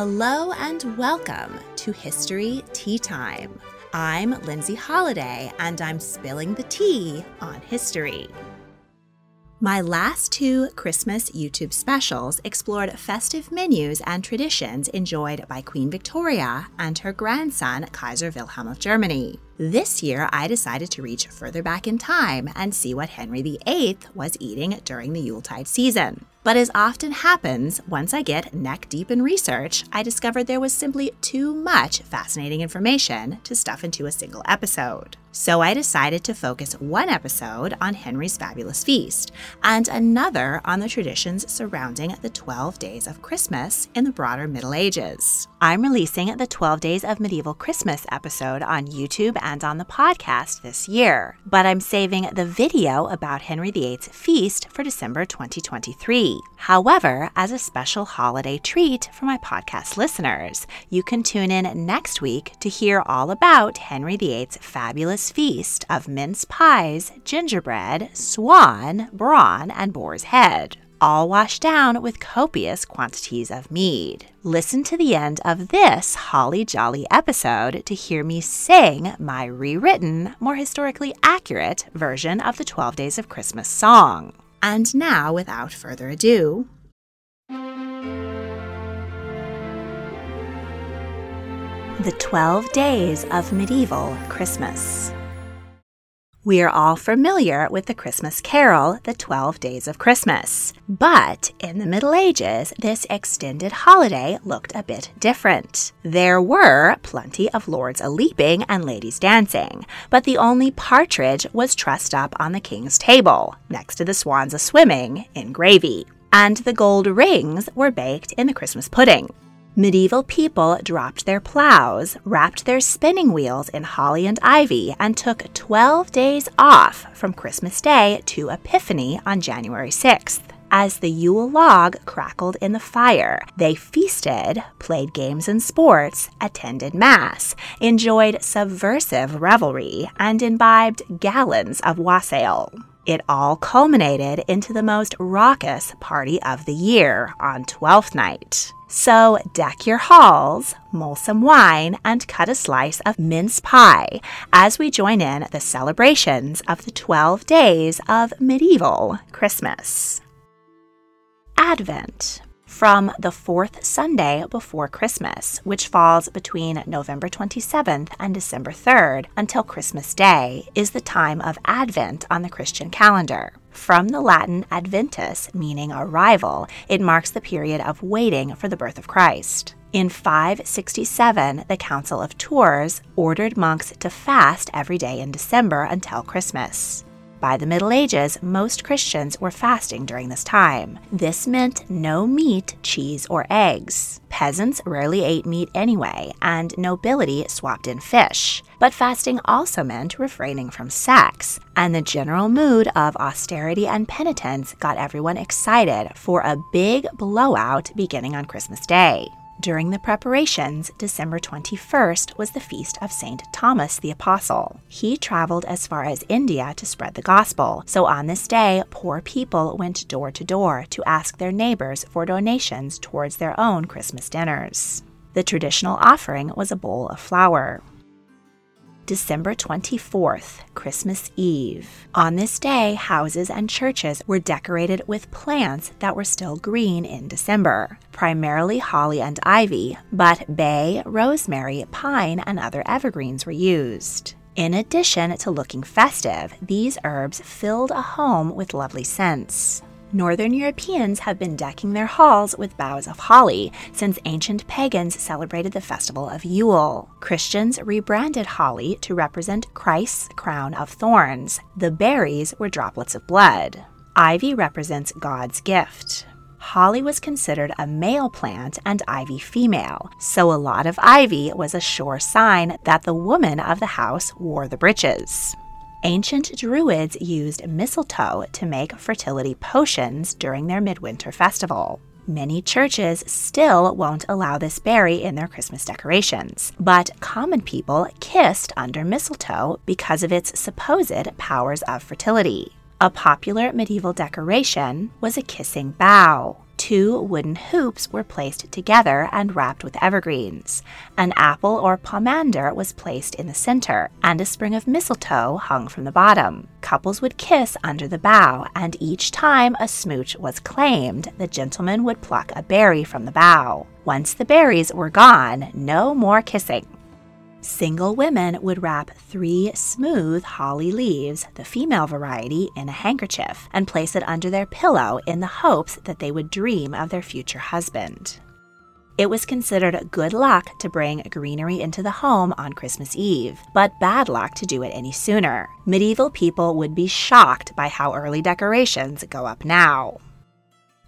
Hello and welcome to History Tea Time. I'm Lindsay Holiday and I'm spilling the tea on history. My last two Christmas YouTube specials explored festive menus and traditions enjoyed by Queen Victoria and her grandson, Kaiser Wilhelm of Germany. This year, I decided to reach further back in time and see what Henry VIII was eating during the Yuletide season. But as often happens, once I get neck deep in research, I discovered there was simply too much fascinating information to stuff into a single episode. So I decided to focus one episode on Henry's fabulous feast and another on the traditions surrounding the 12 days of Christmas in the broader Middle Ages. I'm releasing the 12 Days of Medieval Christmas episode on YouTube and on the podcast this year, but I'm saving the video about Henry VIII's feast for December 2023. However, as a special holiday treat for my podcast listeners, you can tune in next week to hear all about Henry VIII's fabulous feast of mince pies, gingerbread, swan, brawn, and boar's head all washed down with copious quantities of mead. Listen to the end of this holly jolly episode to hear me sing my rewritten, more historically accurate version of the 12 Days of Christmas song. And now, without further ado, The 12 Days of Medieval Christmas. We are all familiar with the Christmas carol, The Twelve Days of Christmas. But in the Middle Ages, this extended holiday looked a bit different. There were plenty of lords a leaping and ladies dancing, but the only partridge was trussed up on the king's table, next to the swans a swimming in gravy. And the gold rings were baked in the Christmas pudding. Medieval people dropped their plows, wrapped their spinning wheels in holly and ivy, and took 12 days off from Christmas Day to Epiphany on January 6th. As the Yule log crackled in the fire, they feasted, played games and sports, attended Mass, enjoyed subversive revelry, and imbibed gallons of wassail. It all culminated into the most raucous party of the year on Twelfth Night. So deck your halls, mull some wine, and cut a slice of mince pie as we join in the celebrations of the 12 days of medieval Christmas. Advent from the fourth Sunday before Christmas, which falls between November 27th and December 3rd until Christmas Day, is the time of Advent on the Christian calendar. From the Latin adventus, meaning arrival, it marks the period of waiting for the birth of Christ. In 567, the Council of Tours ordered monks to fast every day in December until Christmas. By the Middle Ages, most Christians were fasting during this time. This meant no meat, cheese, or eggs. Peasants rarely ate meat anyway, and nobility swapped in fish. But fasting also meant refraining from sex, and the general mood of austerity and penitence got everyone excited for a big blowout beginning on Christmas Day. During the preparations, December 21st was the feast of St. Thomas the Apostle. He traveled as far as India to spread the gospel, so on this day, poor people went door to door to ask their neighbors for donations towards their own Christmas dinners. The traditional offering was a bowl of flour. December 24th, Christmas Eve. On this day, houses and churches were decorated with plants that were still green in December, primarily holly and ivy, but bay, rosemary, pine, and other evergreens were used. In addition to looking festive, these herbs filled a home with lovely scents. Northern Europeans have been decking their halls with boughs of holly since ancient pagans celebrated the festival of Yule. Christians rebranded holly to represent Christ's crown of thorns. The berries were droplets of blood. Ivy represents God's gift. Holly was considered a male plant and ivy female, so a lot of ivy was a sure sign that the woman of the house wore the breeches. Ancient Druids used mistletoe to make fertility potions during their midwinter festival. Many churches still won't allow this berry in their Christmas decorations, but common people kissed under mistletoe because of its supposed powers of fertility. A popular medieval decoration was a kissing bough. Two wooden hoops were placed together and wrapped with evergreens. An apple or pomander was placed in the center, and a sprig of mistletoe hung from the bottom. Couples would kiss under the bough, and each time a smooch was claimed, the gentleman would pluck a berry from the bough. Once the berries were gone, no more kissing. Single women would wrap three smooth holly leaves, the female variety, in a handkerchief and place it under their pillow in the hopes that they would dream of their future husband. It was considered good luck to bring greenery into the home on Christmas Eve, but bad luck to do it any sooner. Medieval people would be shocked by how early decorations go up now.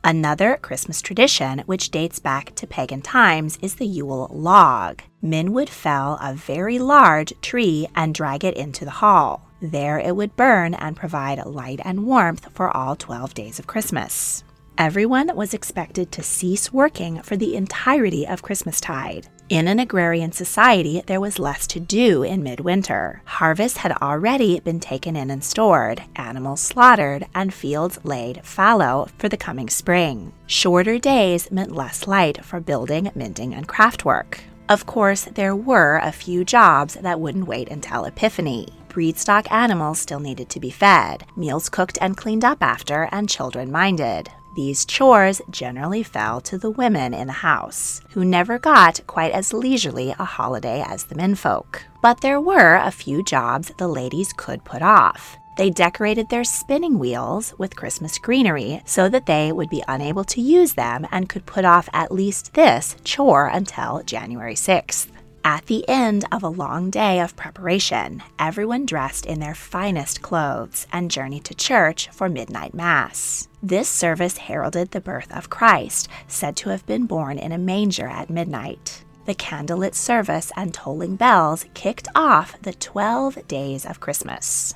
Another Christmas tradition, which dates back to pagan times, is the Yule log. Men would fell a very large tree and drag it into the hall. There it would burn and provide light and warmth for all 12 days of Christmas. Everyone was expected to cease working for the entirety of Christmastide. In an agrarian society, there was less to do in midwinter. Harvests had already been taken in and stored, animals slaughtered, and fields laid fallow for the coming spring. Shorter days meant less light for building, mending, and craft work. Of course, there were a few jobs that wouldn't wait until Epiphany. Breedstock animals still needed to be fed, meals cooked and cleaned up after, and children minded. These chores generally fell to the women in the house, who never got quite as leisurely a holiday as the menfolk. But there were a few jobs the ladies could put off. They decorated their spinning wheels with Christmas greenery so that they would be unable to use them and could put off at least this chore until January 6th. At the end of a long day of preparation, everyone dressed in their finest clothes and journeyed to church for midnight mass. This service heralded the birth of Christ, said to have been born in a manger at midnight. The candlelit service and tolling bells kicked off the 12 days of Christmas.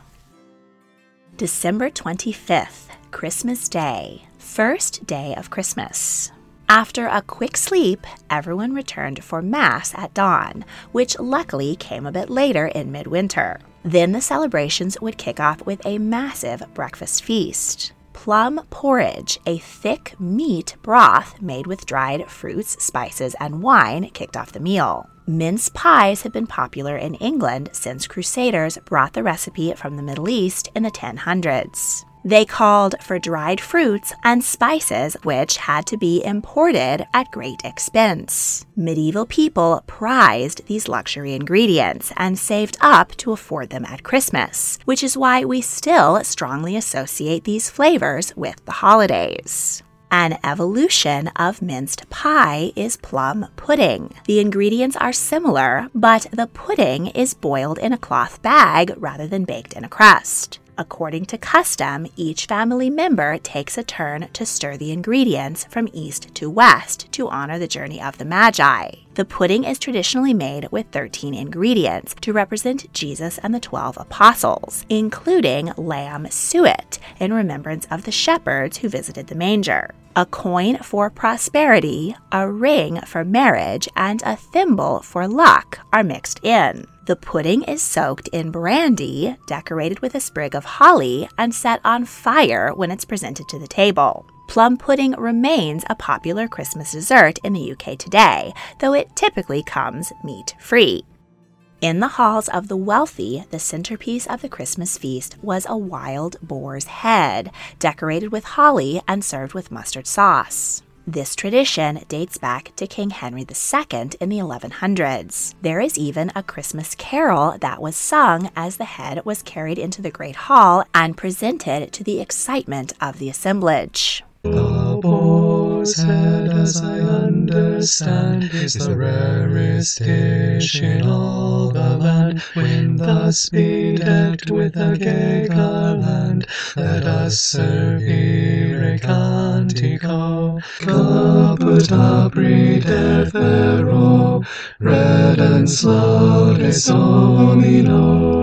December 25th, Christmas Day, first day of Christmas. After a quick sleep, everyone returned for Mass at dawn, which luckily came a bit later in midwinter. Then the celebrations would kick off with a massive breakfast feast. Plum porridge, a thick meat broth made with dried fruits, spices, and wine, kicked off the meal. Mince pies had been popular in England since Crusaders brought the recipe from the Middle East in the 1000s. They called for dried fruits and spices, which had to be imported at great expense. Medieval people prized these luxury ingredients and saved up to afford them at Christmas, which is why we still strongly associate these flavors with the holidays. An evolution of minced pie is plum pudding. The ingredients are similar, but the pudding is boiled in a cloth bag rather than baked in a crust. According to custom, each family member takes a turn to stir the ingredients from east to west to honor the journey of the Magi. The pudding is traditionally made with 13 ingredients to represent Jesus and the 12 apostles, including lamb suet in remembrance of the shepherds who visited the manger. A coin for prosperity, a ring for marriage, and a thimble for luck are mixed in. The pudding is soaked in brandy, decorated with a sprig of holly, and set on fire when it's presented to the table. Plum pudding remains a popular Christmas dessert in the UK today, though it typically comes meat free. In the halls of the wealthy, the centerpiece of the Christmas feast was a wild boar's head, decorated with holly and served with mustard sauce. This tradition dates back to King Henry II in the 1100s. There is even a Christmas carol that was sung as the head was carried into the Great Hall and presented to the excitement of the assemblage. Head, as I understand, is the rarest dish in all land. When thus be decked with a gay garland, let us serve ire cantico. Caput apri defero, red and laudes domino.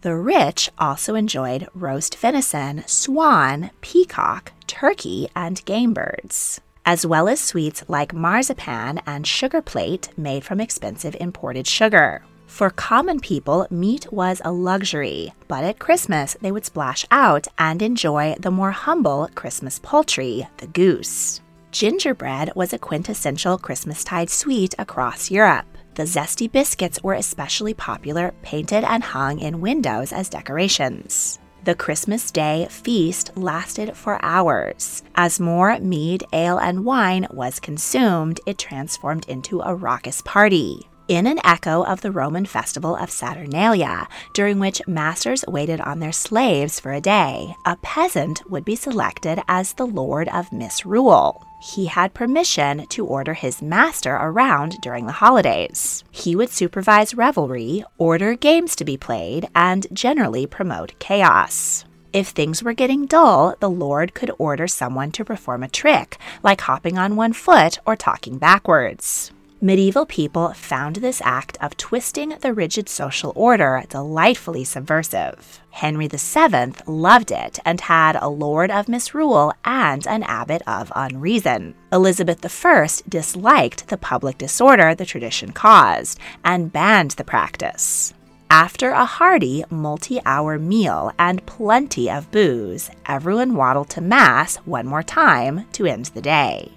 The rich also enjoyed roast venison, swan, peacock, turkey, and game birds, as well as sweets like marzipan and sugar plate made from expensive imported sugar. For common people, meat was a luxury, but at Christmas they would splash out and enjoy the more humble Christmas poultry, the goose. Gingerbread was a quintessential Christmastide sweet across Europe. The zesty biscuits were especially popular, painted and hung in windows as decorations. The Christmas Day feast lasted for hours. As more mead, ale, and wine was consumed, it transformed into a raucous party. In an echo of the Roman festival of Saturnalia, during which masters waited on their slaves for a day, a peasant would be selected as the lord of misrule he had permission to order his master around during the holidays. He would supervise revelry, order games to be played, and generally promote chaos. If things were getting dull, the Lord could order someone to perform a trick, like hopping on one foot or talking backwards. Medieval people found this act of twisting the rigid social order delightfully subversive. Henry VII loved it and had a lord of misrule and an abbot of unreason. Elizabeth I disliked the public disorder the tradition caused and banned the practice. After a hearty multi hour meal and plenty of booze, everyone waddled to Mass one more time to end the day.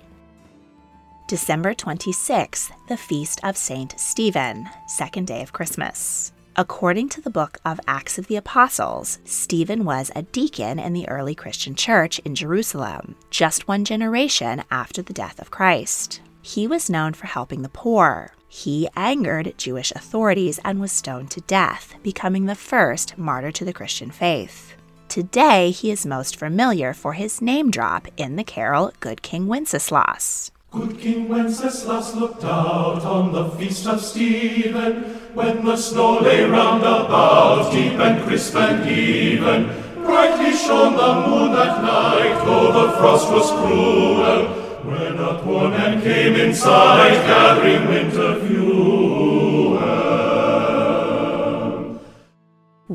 December 26th, the feast of Saint Stephen, second day of Christmas. According to the book of Acts of the Apostles, Stephen was a deacon in the early Christian church in Jerusalem, just one generation after the death of Christ. He was known for helping the poor. He angered Jewish authorities and was stoned to death, becoming the first martyr to the Christian faith. Today, he is most familiar for his name drop in the carol Good King Wenceslas. Good King Wenceslas looked out on the feast of Stephen, when the snow lay round about, deep and crisp and even. Brightly shone the moon that night, though the frost was cruel, when a poor man came in sight, gathering winter fuel.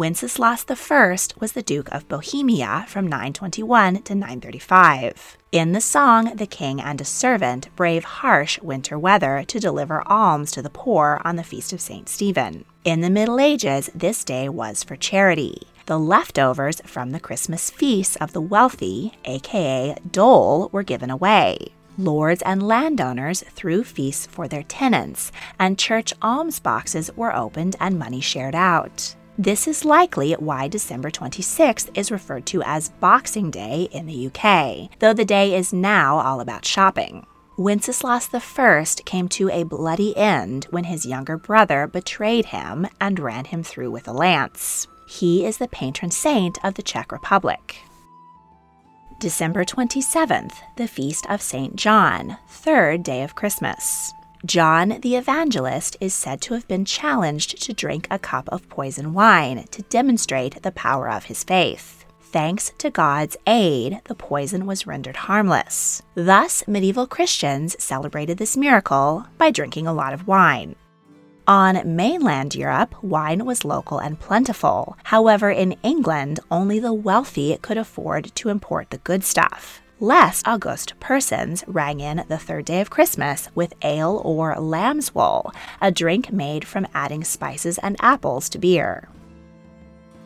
Wenceslas I was the Duke of Bohemia from 921 to 935. In the song, the king and a servant brave harsh winter weather to deliver alms to the poor on the feast of St. Stephen. In the Middle Ages, this day was for charity. The leftovers from the Christmas feasts of the wealthy, aka dole, were given away. Lords and landowners threw feasts for their tenants, and church alms boxes were opened and money shared out. This is likely why December 26th is referred to as Boxing Day in the UK, though the day is now all about shopping. Wenceslas I came to a bloody end when his younger brother betrayed him and ran him through with a lance. He is the patron saint of the Czech Republic. December 27th, the feast of St. John, third day of Christmas. John the Evangelist is said to have been challenged to drink a cup of poison wine to demonstrate the power of his faith. Thanks to God's aid, the poison was rendered harmless. Thus, medieval Christians celebrated this miracle by drinking a lot of wine. On mainland Europe, wine was local and plentiful. However, in England, only the wealthy could afford to import the good stuff less august persons rang in the third day of Christmas with ale or lamb's wool, a drink made from adding spices and apples to beer.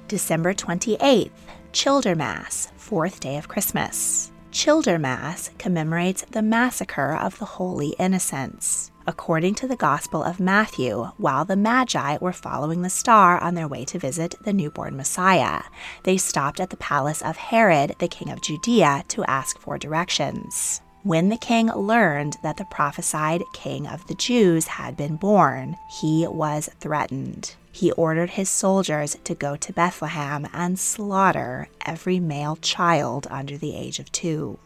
December 28th, Childermas, fourth day of Christmas. Childermas commemorates the massacre of the Holy Innocents. According to the Gospel of Matthew, while the Magi were following the star on their way to visit the newborn Messiah, they stopped at the palace of Herod, the king of Judea, to ask for directions. When the king learned that the prophesied king of the Jews had been born, he was threatened. He ordered his soldiers to go to Bethlehem and slaughter every male child under the age of two.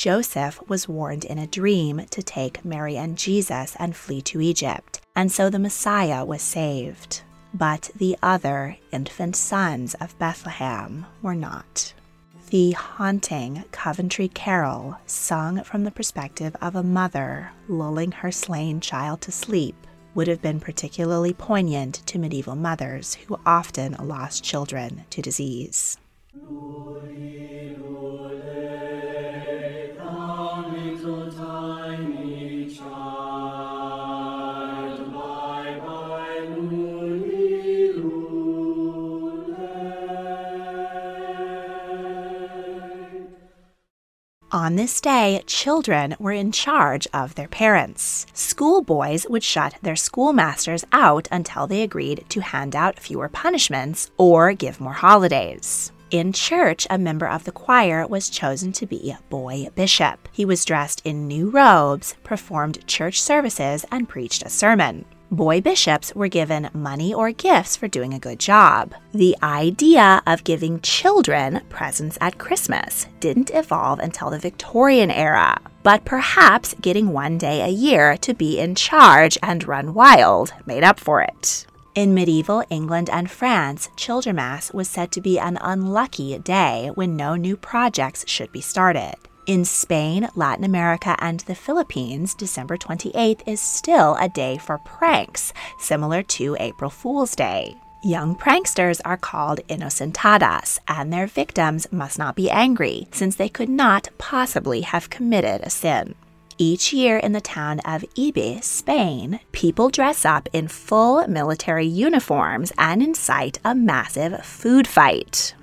Joseph was warned in a dream to take Mary and Jesus and flee to Egypt, and so the Messiah was saved. But the other infant sons of Bethlehem were not. The haunting Coventry Carol, sung from the perspective of a mother lulling her slain child to sleep, would have been particularly poignant to medieval mothers who often lost children to disease. On this day, children were in charge of their parents. Schoolboys would shut their schoolmasters out until they agreed to hand out fewer punishments or give more holidays. In church, a member of the choir was chosen to be boy bishop. He was dressed in new robes, performed church services, and preached a sermon. Boy bishops were given money or gifts for doing a good job. The idea of giving children presents at Christmas didn't evolve until the Victorian era, but perhaps getting one day a year to be in charge and run wild made up for it. In medieval England and France, Childermas was said to be an unlucky day when no new projects should be started. In Spain, Latin America, and the Philippines, December 28th is still a day for pranks, similar to April Fool's Day. Young pranksters are called inocentadas, and their victims must not be angry, since they could not possibly have committed a sin. Each year in the town of Ibi, Spain, people dress up in full military uniforms and incite a massive food fight.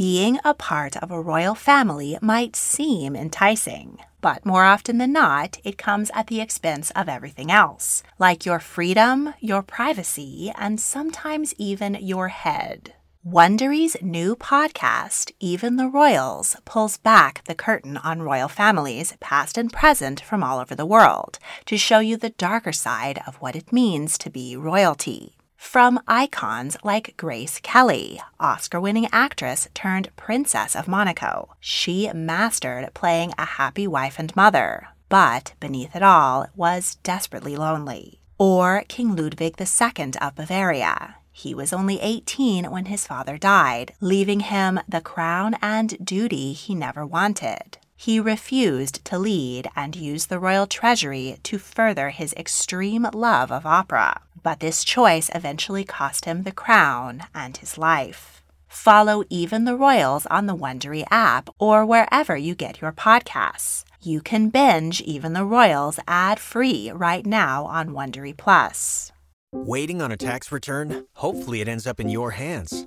Being a part of a royal family might seem enticing, but more often than not, it comes at the expense of everything else, like your freedom, your privacy, and sometimes even your head. Wondery's new podcast, Even the Royals, pulls back the curtain on royal families, past and present, from all over the world, to show you the darker side of what it means to be royalty. From icons like Grace Kelly, Oscar winning actress turned Princess of Monaco, she mastered playing a happy wife and mother, but beneath it all was desperately lonely. Or King Ludwig II of Bavaria. He was only 18 when his father died, leaving him the crown and duty he never wanted. He refused to lead and use the royal treasury to further his extreme love of opera but this choice eventually cost him the crown and his life. Follow Even the Royals on the Wondery app or wherever you get your podcasts. You can binge Even the Royals ad-free right now on Wondery Plus. Waiting on a tax return? Hopefully it ends up in your hands.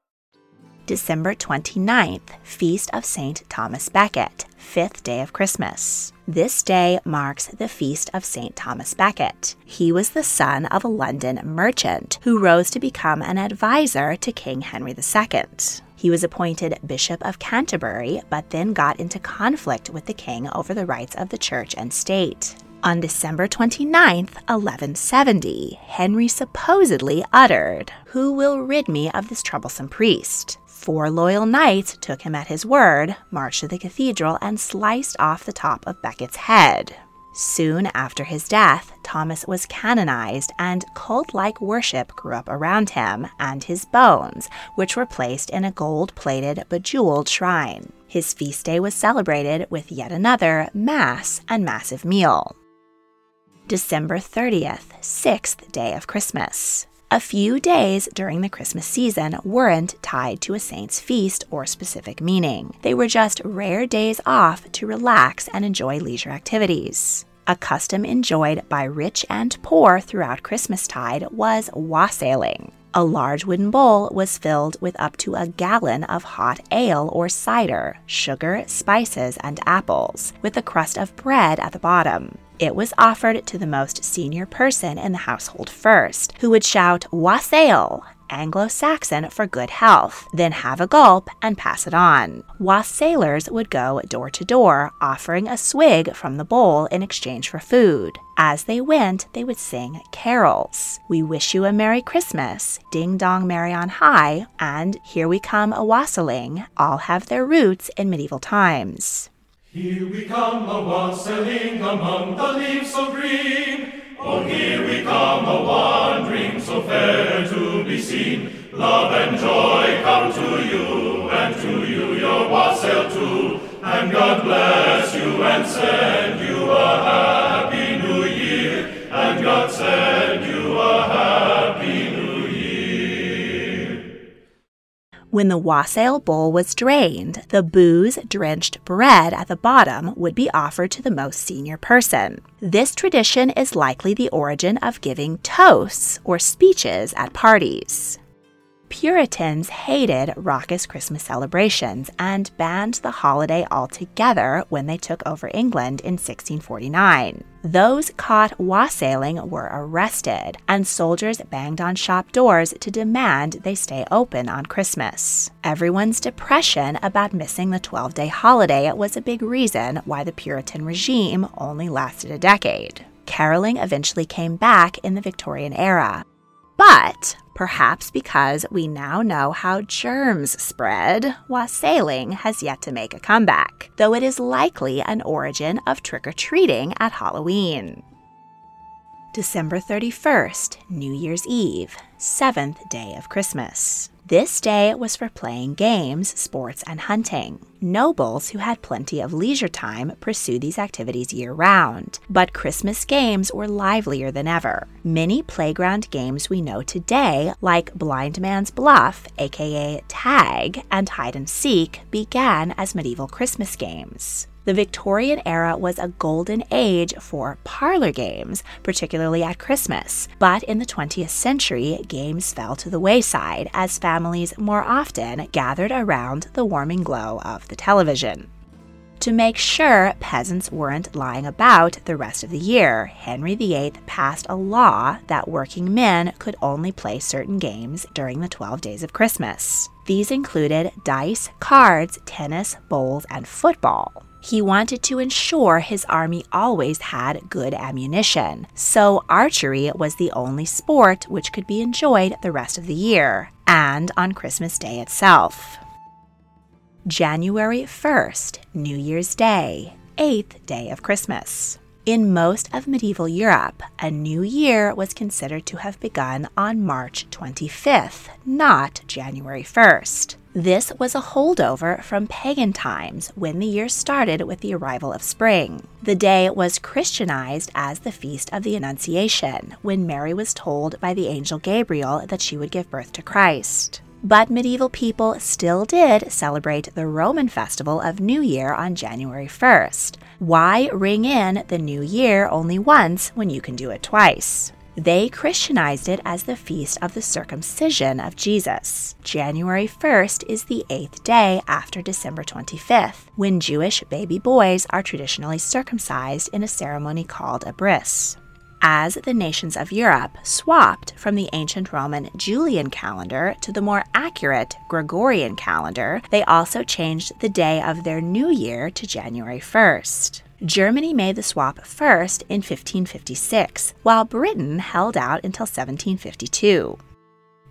December 29th, Feast of St. Thomas Becket, fifth day of Christmas. This day marks the feast of St. Thomas Becket. He was the son of a London merchant who rose to become an advisor to King Henry II. He was appointed Bishop of Canterbury, but then got into conflict with the king over the rights of the church and state. On December 29, 1170, Henry supposedly uttered, Who will rid me of this troublesome priest? Four loyal knights took him at his word, marched to the cathedral, and sliced off the top of Becket's head. Soon after his death, Thomas was canonized, and cult like worship grew up around him and his bones, which were placed in a gold plated, bejeweled shrine. His feast day was celebrated with yet another Mass and massive meal. December 30th, sixth day of Christmas. A few days during the Christmas season weren't tied to a saint's feast or specific meaning. They were just rare days off to relax and enjoy leisure activities. A custom enjoyed by rich and poor throughout Christmastide was wassailing. A large wooden bowl was filled with up to a gallon of hot ale or cider, sugar, spices, and apples, with a crust of bread at the bottom. It was offered to the most senior person in the household first, who would shout, Wassail! Anglo Saxon for good health, then have a gulp and pass it on. Wassailers would go door to door, offering a swig from the bowl in exchange for food. As they went, they would sing carols. We wish you a Merry Christmas, Ding Dong Merry on High, and Here We Come a Wassailing all have their roots in medieval times. Here we come a wassailing among the leaves so green. Oh, here we come a wandering so fair to be seen. Love and joy come to you, and to you your wassail too. And God bless you and send you a happy When the wassail bowl was drained, the booze drenched bread at the bottom would be offered to the most senior person. This tradition is likely the origin of giving toasts or speeches at parties. Puritans hated raucous Christmas celebrations and banned the holiday altogether when they took over England in 1649. Those caught wassailing were arrested, and soldiers banged on shop doors to demand they stay open on Christmas. Everyone's depression about missing the 12 day holiday was a big reason why the Puritan regime only lasted a decade. Caroling eventually came back in the Victorian era, but perhaps because we now know how germs spread, wassailing has yet to make a comeback, though it is likely an origin of trick or treating at Halloween. December 31st, New Year's Eve, seventh day of Christmas. This day was for playing games, sports, and hunting. Nobles who had plenty of leisure time pursued these activities year round, but Christmas games were livelier than ever. Many playground games we know today, like Blind Man's Bluff, aka Tag, and Hide and Seek, began as medieval Christmas games. The Victorian era was a golden age for parlor games, particularly at Christmas. But in the 20th century, games fell to the wayside as families more often gathered around the warming glow of the television. To make sure peasants weren't lying about the rest of the year, Henry VIII passed a law that working men could only play certain games during the 12 days of Christmas. These included dice, cards, tennis, bowls, and football. He wanted to ensure his army always had good ammunition, so archery was the only sport which could be enjoyed the rest of the year and on Christmas Day itself. January 1st, New Year's Day, 8th day of Christmas. In most of medieval Europe, a new year was considered to have begun on March 25th, not January 1st. This was a holdover from pagan times when the year started with the arrival of spring. The day was Christianized as the Feast of the Annunciation, when Mary was told by the angel Gabriel that she would give birth to Christ. But medieval people still did celebrate the Roman festival of New Year on January 1st. Why ring in the new year only once when you can do it twice? They Christianized it as the feast of the circumcision of Jesus. January 1st is the eighth day after December 25th, when Jewish baby boys are traditionally circumcised in a ceremony called a bris. As the nations of Europe swapped from the ancient Roman Julian calendar to the more accurate Gregorian calendar, they also changed the day of their new year to January 1st. Germany made the swap first in 1556, while Britain held out until 1752.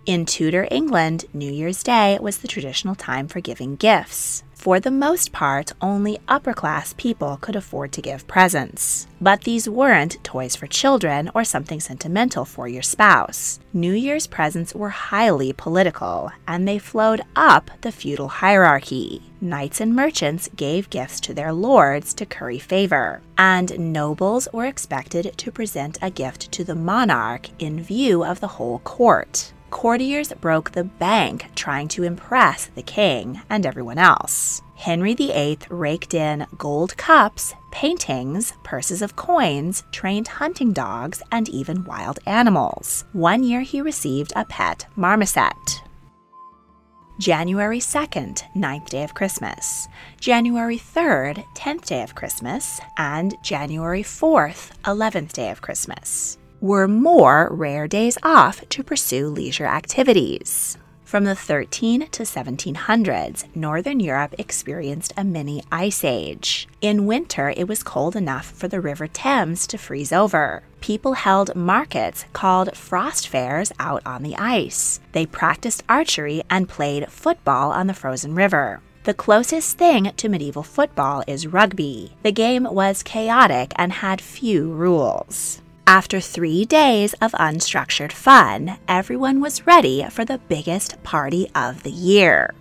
In Tudor England, New Year's Day was the traditional time for giving gifts. For the most part, only upper class people could afford to give presents. But these weren't toys for children or something sentimental for your spouse. New Year's presents were highly political, and they flowed up the feudal hierarchy. Knights and merchants gave gifts to their lords to curry favor, and nobles were expected to present a gift to the monarch in view of the whole court courtiers broke the bank trying to impress the king and everyone else. Henry VIII raked in gold cups, paintings, purses of coins, trained hunting dogs, and even wild animals. One year he received a pet marmoset. January 2nd, ninth day of Christmas, January 3rd, 10th day of Christmas, and January 4th, 11th day of Christmas were more rare days off to pursue leisure activities. From the 13 to 1700s, Northern Europe experienced a mini ice age. In winter, it was cold enough for the River Thames to freeze over. People held markets called frost fairs out on the ice. They practiced archery and played football on the frozen river. The closest thing to medieval football is rugby. The game was chaotic and had few rules. After three days of unstructured fun, everyone was ready for the biggest party of the year.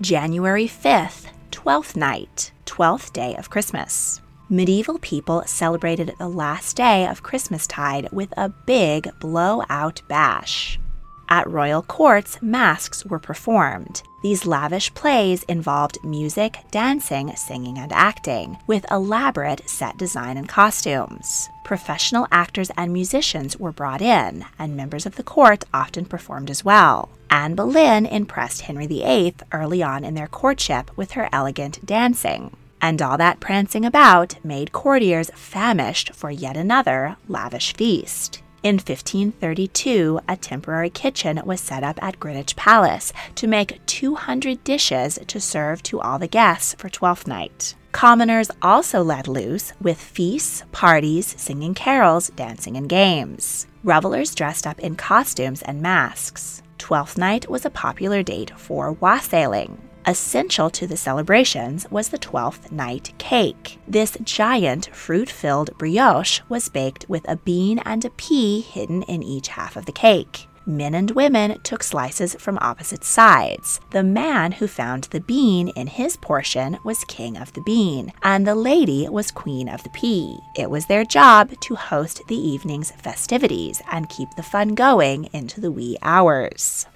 January 5th, 12th night, 12th day of Christmas. Medieval people celebrated the last day of Christmastide with a big blowout bash. At royal courts, masques were performed. These lavish plays involved music, dancing, singing, and acting, with elaborate set design and costumes. Professional actors and musicians were brought in, and members of the court often performed as well. Anne Boleyn impressed Henry VIII early on in their courtship with her elegant dancing. And all that prancing about made courtiers famished for yet another lavish feast. In 1532, a temporary kitchen was set up at Greenwich Palace to make 200 dishes to serve to all the guests for Twelfth Night. Commoners also let loose with feasts, parties, singing carols, dancing, and games. Revelers dressed up in costumes and masks. Twelfth Night was a popular date for wassailing. Essential to the celebrations was the Twelfth Night cake. This giant fruit filled brioche was baked with a bean and a pea hidden in each half of the cake. Men and women took slices from opposite sides. The man who found the bean in his portion was king of the bean, and the lady was queen of the pea. It was their job to host the evening's festivities and keep the fun going into the wee hours.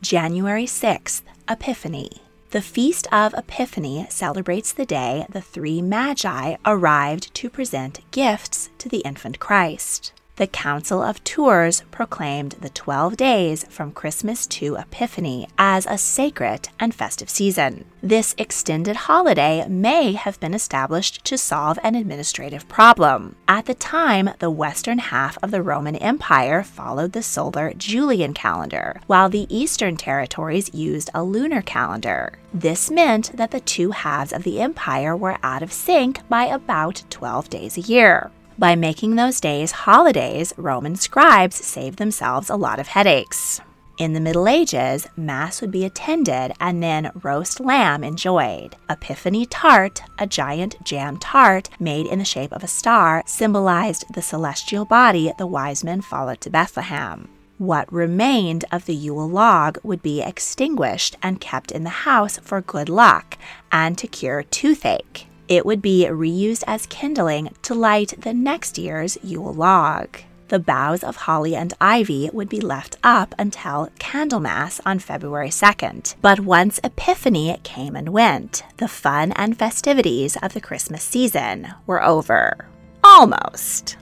January 6th, Epiphany. The Feast of Epiphany celebrates the day the three Magi arrived to present gifts to the infant Christ the Council of Tours proclaimed the 12 days from Christmas to Epiphany as a sacred and festive season. This extended holiday may have been established to solve an administrative problem. At the time, the western half of the Roman Empire followed the solar Julian calendar, while the eastern territories used a lunar calendar. This meant that the two halves of the empire were out of sync by about 12 days a year. By making those days holidays, Roman scribes saved themselves a lot of headaches. In the Middle Ages, Mass would be attended and then roast lamb enjoyed. Epiphany tart, a giant jam tart made in the shape of a star, symbolized the celestial body the wise men followed to Bethlehem. What remained of the Yule log would be extinguished and kept in the house for good luck and to cure toothache. It would be reused as kindling to light the next year's Yule log. The boughs of holly and ivy would be left up until Candlemas on February 2nd. But once Epiphany came and went, the fun and festivities of the Christmas season were over. Almost.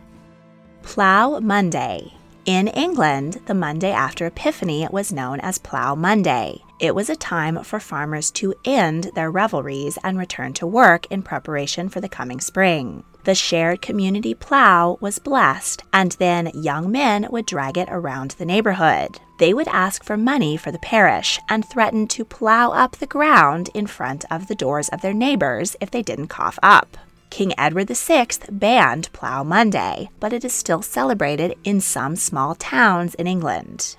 Plough Monday. In England, the Monday after Epiphany was known as Plough Monday. It was a time for farmers to end their revelries and return to work in preparation for the coming spring. The shared community plow was blessed, and then young men would drag it around the neighborhood. They would ask for money for the parish and threaten to plow up the ground in front of the doors of their neighbors if they didn't cough up. King Edward VI banned Plough Monday, but it is still celebrated in some small towns in England.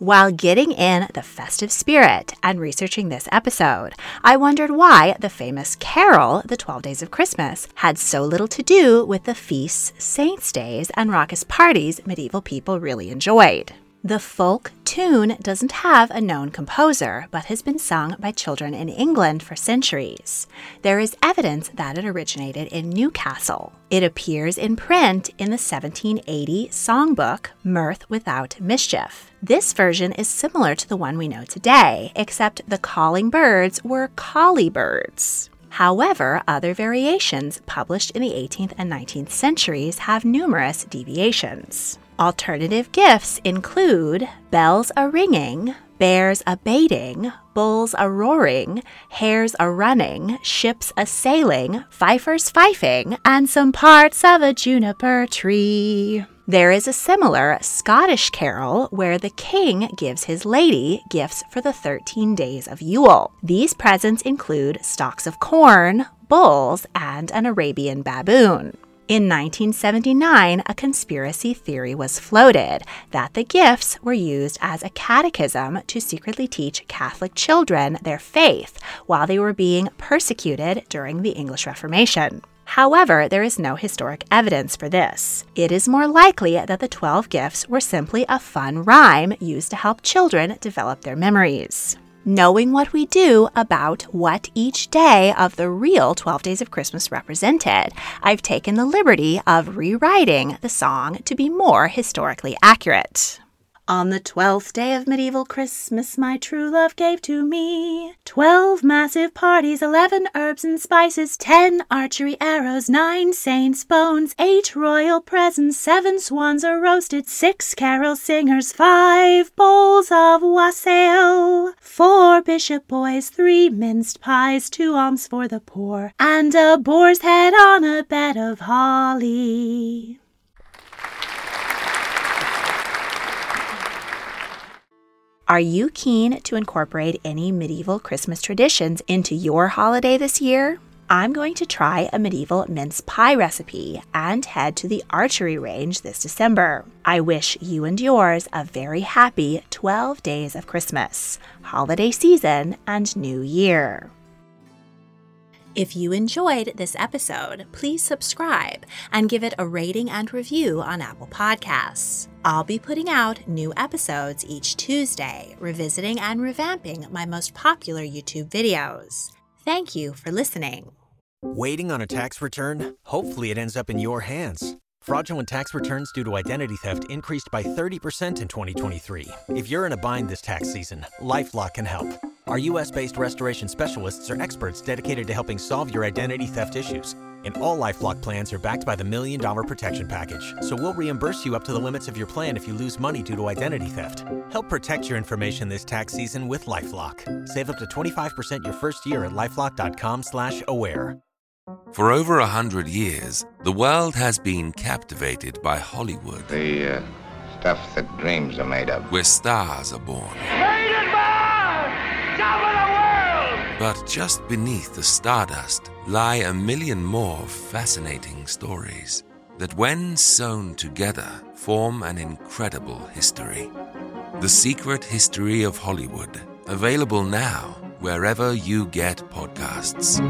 While getting in the festive spirit and researching this episode, I wondered why the famous carol, The Twelve Days of Christmas, had so little to do with the feasts, saints' days, and raucous parties medieval people really enjoyed. The folk tune doesn't have a known composer, but has been sung by children in England for centuries. There is evidence that it originated in Newcastle. It appears in print in the 1780 songbook Mirth Without Mischief. This version is similar to the one we know today, except the calling birds were colly birds. However, other variations published in the 18th and 19th centuries have numerous deviations. Alternative gifts include bells a ringing, bears a baiting, bulls a roaring, hares a running, ships a sailing, fifers fifing, and some parts of a juniper tree. There is a similar Scottish carol where the king gives his lady gifts for the 13 days of Yule. These presents include stalks of corn, bulls, and an Arabian baboon. In 1979, a conspiracy theory was floated that the gifts were used as a catechism to secretly teach Catholic children their faith while they were being persecuted during the English Reformation. However, there is no historic evidence for this. It is more likely that the 12 gifts were simply a fun rhyme used to help children develop their memories knowing what we do about what each day of the real 12 Days of Christmas represented, I've taken the liberty of rewriting the song to be more historically accurate. On the twelfth day of medieval Christmas, my true love gave to me twelve massive parties, eleven herbs and spices, ten archery arrows, nine saints' bones, eight royal presents, seven swans are roasted, six carol singers, five bowls of wassail, four bishop boys, three minced pies, two alms for the poor, and a boar's head on a bed of holly. Are you keen to incorporate any medieval Christmas traditions into your holiday this year? I'm going to try a medieval mince pie recipe and head to the archery range this December. I wish you and yours a very happy 12 days of Christmas, holiday season, and New Year. If you enjoyed this episode, please subscribe and give it a rating and review on Apple Podcasts. I'll be putting out new episodes each Tuesday, revisiting and revamping my most popular YouTube videos. Thank you for listening. Waiting on a tax return? Hopefully, it ends up in your hands. Fraudulent tax returns due to identity theft increased by 30% in 2023. If you're in a bind this tax season, LifeLock can help. Our US based restoration specialists are experts dedicated to helping solve your identity theft issues. And all Lifelock plans are backed by the Million Dollar Protection Package. So we'll reimburse you up to the limits of your plan if you lose money due to identity theft. Help protect your information this tax season with LifeLock. Save up to 25% your first year at LifeLock.com slash aware. For over a hundred years, the world has been captivated by Hollywood. The uh, stuff that dreams are made of. Where stars are born. But just beneath the stardust lie a million more fascinating stories that, when sewn together, form an incredible history. The Secret History of Hollywood, available now wherever you get podcasts.